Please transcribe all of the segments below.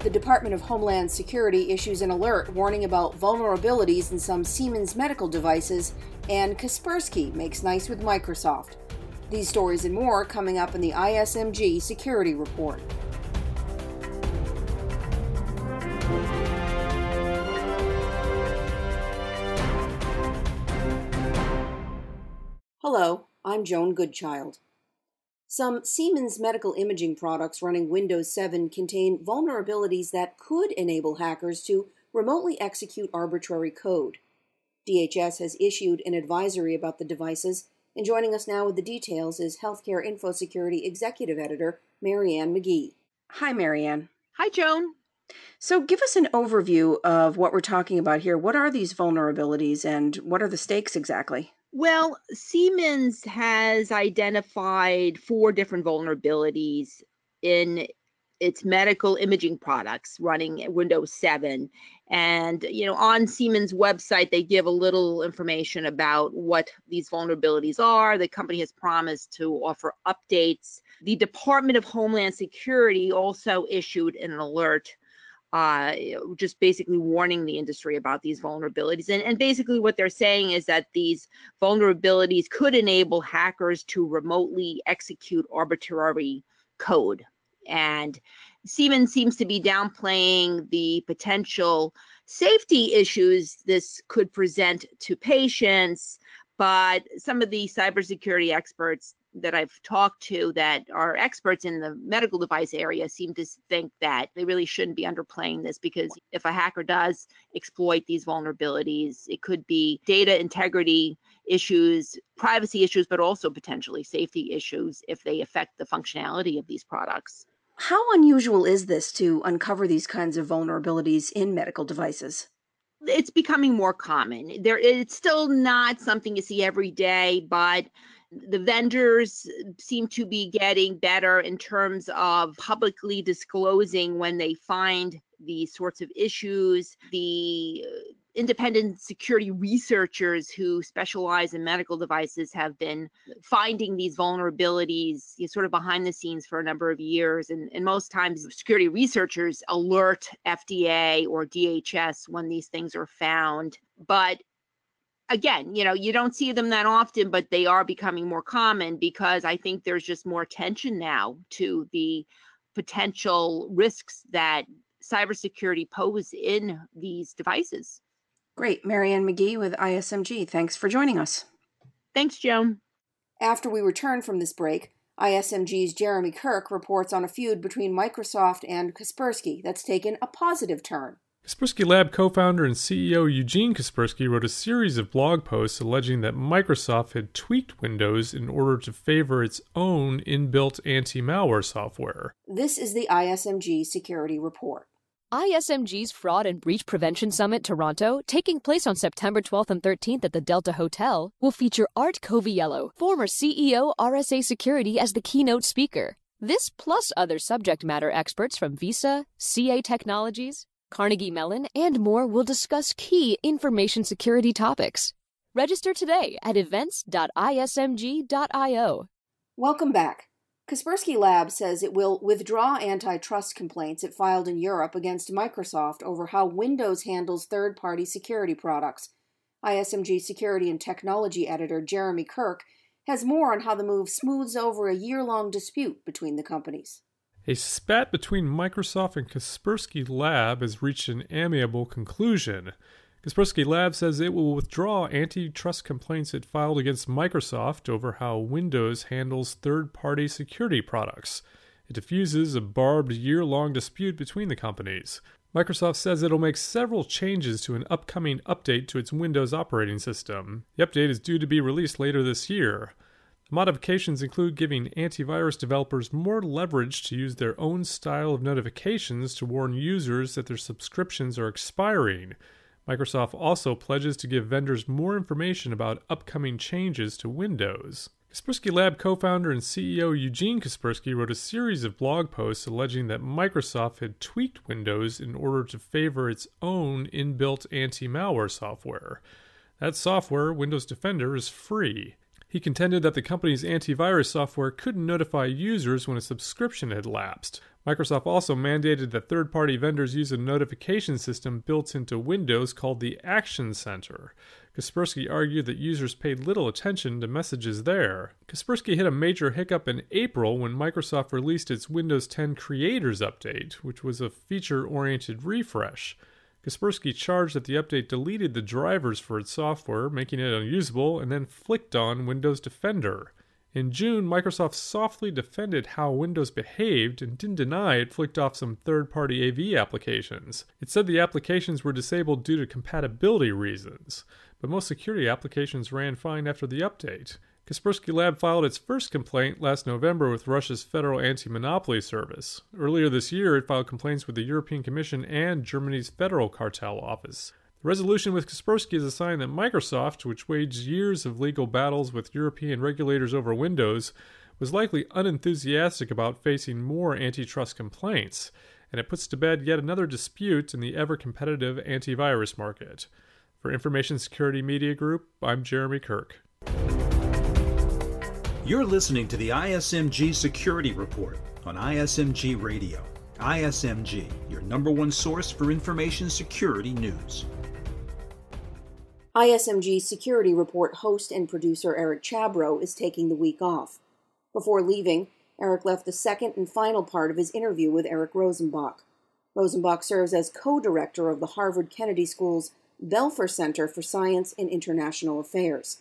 The Department of Homeland Security issues an alert warning about vulnerabilities in some Siemens medical devices, and Kaspersky makes nice with Microsoft. These stories and more coming up in the ISMG Security Report. Hello, I'm Joan Goodchild. Some Siemens medical imaging products running Windows 7 contain vulnerabilities that could enable hackers to remotely execute arbitrary code. DHS has issued an advisory about the devices, and joining us now with the details is Healthcare Info Security Executive Editor Marianne McGee. Hi, Marianne. Hi, Joan. So, give us an overview of what we're talking about here. What are these vulnerabilities and what are the stakes exactly? Well, Siemens has identified four different vulnerabilities in its medical imaging products running Windows 7. And, you know, on Siemens' website, they give a little information about what these vulnerabilities are. The company has promised to offer updates. The Department of Homeland Security also issued an alert uh, just basically warning the industry about these vulnerabilities. And, and basically, what they're saying is that these vulnerabilities could enable hackers to remotely execute arbitrary code. And Siemens seems to be downplaying the potential safety issues this could present to patients. But some of the cybersecurity experts that I've talked to that are experts in the medical device area seem to think that they really shouldn't be underplaying this because if a hacker does exploit these vulnerabilities, it could be data integrity issues, privacy issues, but also potentially safety issues if they affect the functionality of these products. How unusual is this to uncover these kinds of vulnerabilities in medical devices? It's becoming more common. There it's still not something you see every day, but the vendors seem to be getting better in terms of publicly disclosing when they find these sorts of issues. The independent security researchers who specialize in medical devices have been finding these vulnerabilities you know, sort of behind the scenes for a number of years. And, and most times, security researchers alert FDA or DHS when these things are found. But again, you know, you don't see them that often, but they are becoming more common because I think there's just more attention now to the potential risks that cybersecurity pose in these devices. Great. Marianne McGee with ISMG. Thanks for joining us. Thanks, Joan. After we return from this break, ISMG's Jeremy Kirk reports on a feud between Microsoft and Kaspersky that's taken a positive turn. Kaspersky Lab co founder and CEO Eugene Kaspersky wrote a series of blog posts alleging that Microsoft had tweaked Windows in order to favor its own inbuilt anti malware software. This is the ISMG Security Report. ISMG's Fraud and Breach Prevention Summit Toronto, taking place on September 12th and 13th at the Delta Hotel, will feature Art Coviello, former CEO RSA Security, as the keynote speaker. This plus other subject matter experts from Visa, CA Technologies, Carnegie Mellon, and more will discuss key information security topics. Register today at events.ismg.io. Welcome back. Kaspersky Lab says it will withdraw antitrust complaints it filed in Europe against Microsoft over how Windows handles third party security products. ISMG security and technology editor Jeremy Kirk has more on how the move smooths over a year long dispute between the companies. A spat between Microsoft and Kaspersky Lab has reached an amiable conclusion. Kaspersky Lab says it will withdraw antitrust complaints it filed against Microsoft over how Windows handles third party security products. It diffuses a barbed year long dispute between the companies. Microsoft says it'll make several changes to an upcoming update to its Windows operating system. The update is due to be released later this year. Modifications include giving antivirus developers more leverage to use their own style of notifications to warn users that their subscriptions are expiring. Microsoft also pledges to give vendors more information about upcoming changes to Windows. Kaspersky Lab co founder and CEO Eugene Kaspersky wrote a series of blog posts alleging that Microsoft had tweaked Windows in order to favor its own inbuilt anti malware software. That software, Windows Defender, is free. He contended that the company's antivirus software couldn't notify users when a subscription had lapsed. Microsoft also mandated that third party vendors use a notification system built into Windows called the Action Center. Kaspersky argued that users paid little attention to messages there. Kaspersky hit a major hiccup in April when Microsoft released its Windows 10 Creators Update, which was a feature oriented refresh. Kaspersky charged that the update deleted the drivers for its software, making it unusable, and then flicked on Windows Defender. In June, Microsoft softly defended how Windows behaved and didn't deny it flicked off some third party AV applications. It said the applications were disabled due to compatibility reasons, but most security applications ran fine after the update. Kaspersky Lab filed its first complaint last November with Russia's Federal Anti Monopoly Service. Earlier this year, it filed complaints with the European Commission and Germany's Federal Cartel Office. The resolution with Kaspersky is a sign that Microsoft, which waged years of legal battles with European regulators over Windows, was likely unenthusiastic about facing more antitrust complaints, and it puts to bed yet another dispute in the ever competitive antivirus market. For Information Security Media Group, I'm Jeremy Kirk. You're listening to the ISMG Security Report on ISMG Radio. ISMG, your number one source for information security news. ISMG Security Report host and producer Eric Chabrow is taking the week off. Before leaving, Eric left the second and final part of his interview with Eric Rosenbach. Rosenbach serves as co director of the Harvard Kennedy School's Belfer Center for Science and International Affairs.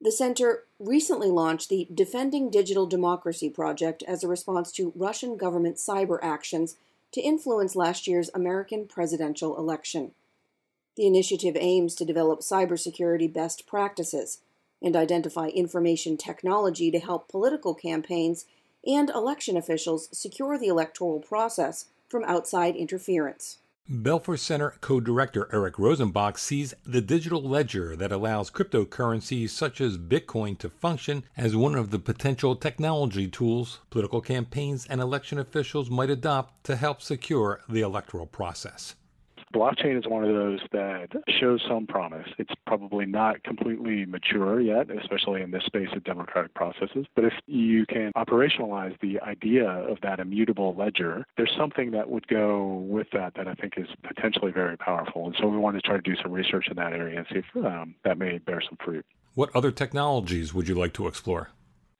The center recently launched the Defending Digital Democracy project as a response to Russian government cyber actions to influence last year's American presidential election. The initiative aims to develop cybersecurity best practices and identify information technology to help political campaigns and election officials secure the electoral process from outside interference. Belfer Center co director Eric Rosenbach sees the digital ledger that allows cryptocurrencies such as Bitcoin to function as one of the potential technology tools political campaigns and election officials might adopt to help secure the electoral process. Blockchain is one of those that shows some promise. It's probably not completely mature yet, especially in this space of democratic processes. But if you can operationalize the idea of that immutable ledger, there's something that would go with that that I think is potentially very powerful. And so we want to try to do some research in that area and see if um, that may bear some fruit. What other technologies would you like to explore?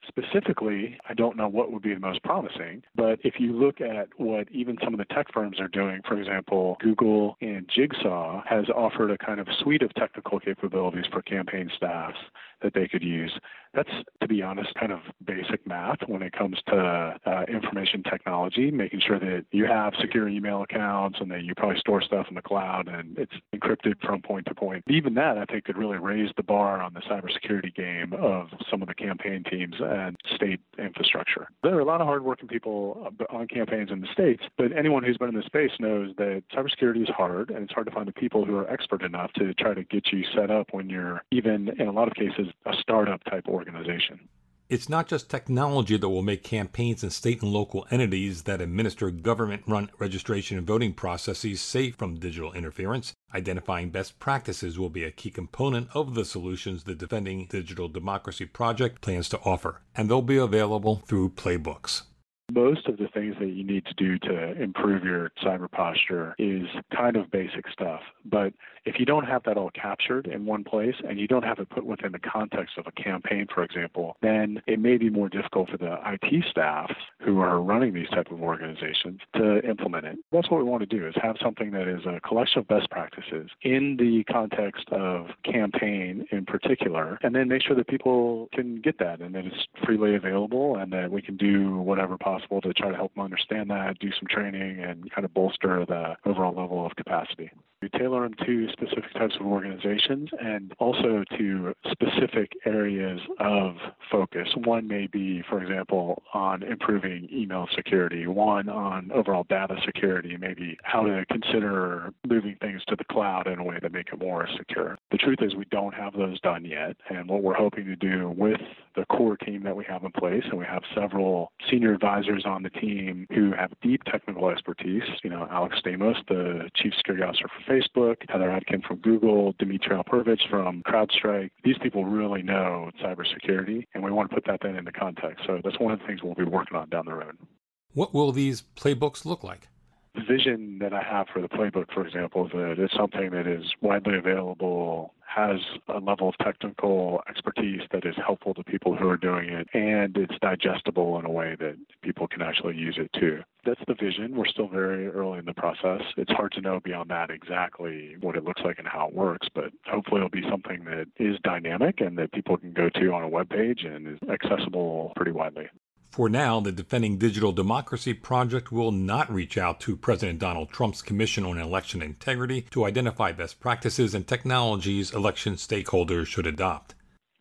Specifically, I don't know what would be the most promising, but if you look at what even some of the tech firms are doing, for example, Google and Jigsaw has offered a kind of suite of technical capabilities for campaign staffs that they could use. That's, to be honest, kind of basic math when it comes to uh, information technology, making sure that you have secure email accounts and that you probably store stuff in the cloud and it's encrypted from point to point. Even that, I think, could really raise the bar on the cybersecurity game of some of the campaign teams and state infrastructure. There are a lot of hardworking people uh, on campaigns in the states, but anyone who's been in the space knows that cybersecurity is hard and it's hard to find the people who are expert enough to try to get you set up when you're even, in a lot of cases, a startup type organization. It's not just technology that will make campaigns and state and local entities that administer government run registration and voting processes safe from digital interference. Identifying best practices will be a key component of the solutions the Defending Digital Democracy Project plans to offer, and they'll be available through playbooks most of the things that you need to do to improve your cyber posture is kind of basic stuff. But if you don't have that all captured in one place and you don't have it put within the context of a campaign, for example, then it may be more difficult for the IT staff who are running these type of organizations to implement it. That's what we want to do is have something that is a collection of best practices in the context of campaign in particular, and then make sure that people can get that and that it's freely available and that we can do whatever possible to try to help them understand that, do some training and kind of bolster the overall level of capacity. We tailor them to specific types of organizations and also to specific areas of focus. One may be, for example, on improving email security, one on overall data security, maybe how to consider moving things to the cloud in a way that make it more secure. The truth is we don't have those done yet, and what we're hoping to do with the core team that we have in place, and we have several senior advisors on the team who have deep technical expertise, you know, Alex Stamos, the chief security officer for Facebook, Heather Adkins from Google, Dmitri Alperovitch from CrowdStrike. These people really know cybersecurity, and we want to put that then into context. So that's one of the things we'll be working on down the road. What will these playbooks look like? The vision that I have for the playbook, for example, is that it's something that is widely available, has level of technical expertise that is helpful to people who are doing it, and it's digestible in a way that people can actually use it too. That's the vision. We're still very early in the process. It's hard to know beyond that exactly what it looks like and how it works, but hopefully it'll be something that is dynamic and that people can go to on a web page and is accessible pretty widely. For now, the Defending Digital Democracy Project will not reach out to President Donald Trump's Commission on Election Integrity to identify best practices and technologies election stakeholders should adopt.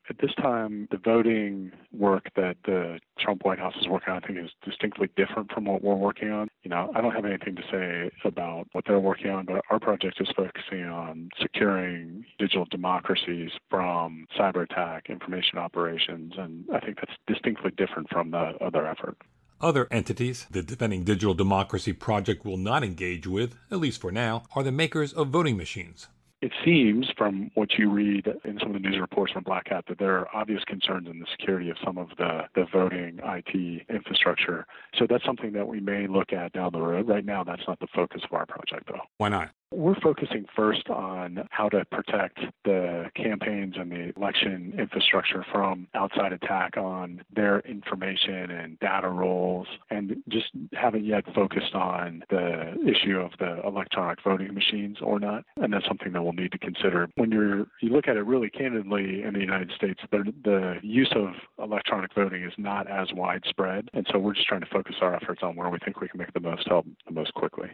At this time, the voting work that the Trump White House is working on, I think, is distinctly different from what we're working on. You know, I don't have anything to say about what they're working on, but our project is focusing on securing digital democracies from cyber attack, information operations, and I think that's distinctly different from the other effort. Other entities the Defending Digital Democracy Project will not engage with, at least for now, are the makers of voting machines. It seems from what you read in some of the news reports from Black Hat that there are obvious concerns in the security of some of the, the voting IT infrastructure. So that's something that we may look at down the road. Right now, that's not the focus of our project, though. Why not? We're focusing first on how to protect the campaigns and the election infrastructure from outside attack on their information and data roles, and just haven't yet focused on the issue of the electronic voting machines or not. And that's something that we'll need to consider. When you're you look at it really candidly in the United States, the, the use of electronic voting is not as widespread, and so we're just trying to focus our efforts on where we think we can make the most help the most quickly.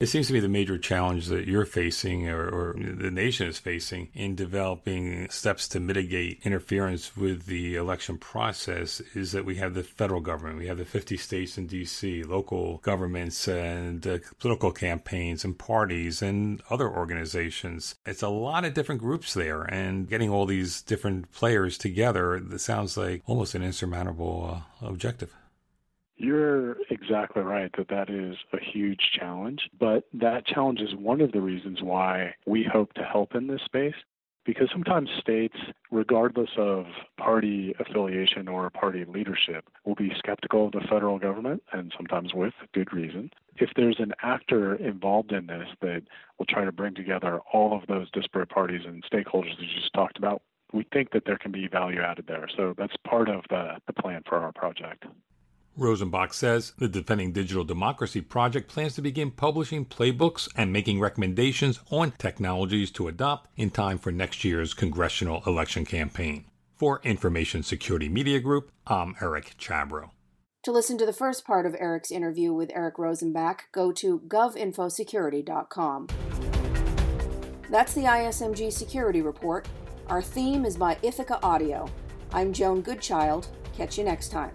It seems to be the major challenge that you're facing or, or, the nation is facing in developing steps to mitigate interference with the election process is that we have the federal government, we have the 50 states in D.C., local governments and uh, political campaigns and parties and other organizations. It's a lot of different groups there, and getting all these different players together, it sounds like almost an insurmountable uh, objective. You're exactly right that that is a huge challenge, but that challenge is one of the reasons why we hope to help in this space. Because sometimes states, regardless of party affiliation or party leadership, will be skeptical of the federal government, and sometimes with good reason. If there's an actor involved in this that will try to bring together all of those disparate parties and stakeholders that you just talked about, we think that there can be value added there. So that's part of the, the plan for our project. Rosenbach says the Defending Digital Democracy Project plans to begin publishing playbooks and making recommendations on technologies to adopt in time for next year's congressional election campaign. For Information Security Media Group, I'm Eric Chabrow. To listen to the first part of Eric's interview with Eric Rosenbach, go to govinfosecurity.com. That's the ISMG Security Report. Our theme is by Ithaca Audio. I'm Joan Goodchild. Catch you next time.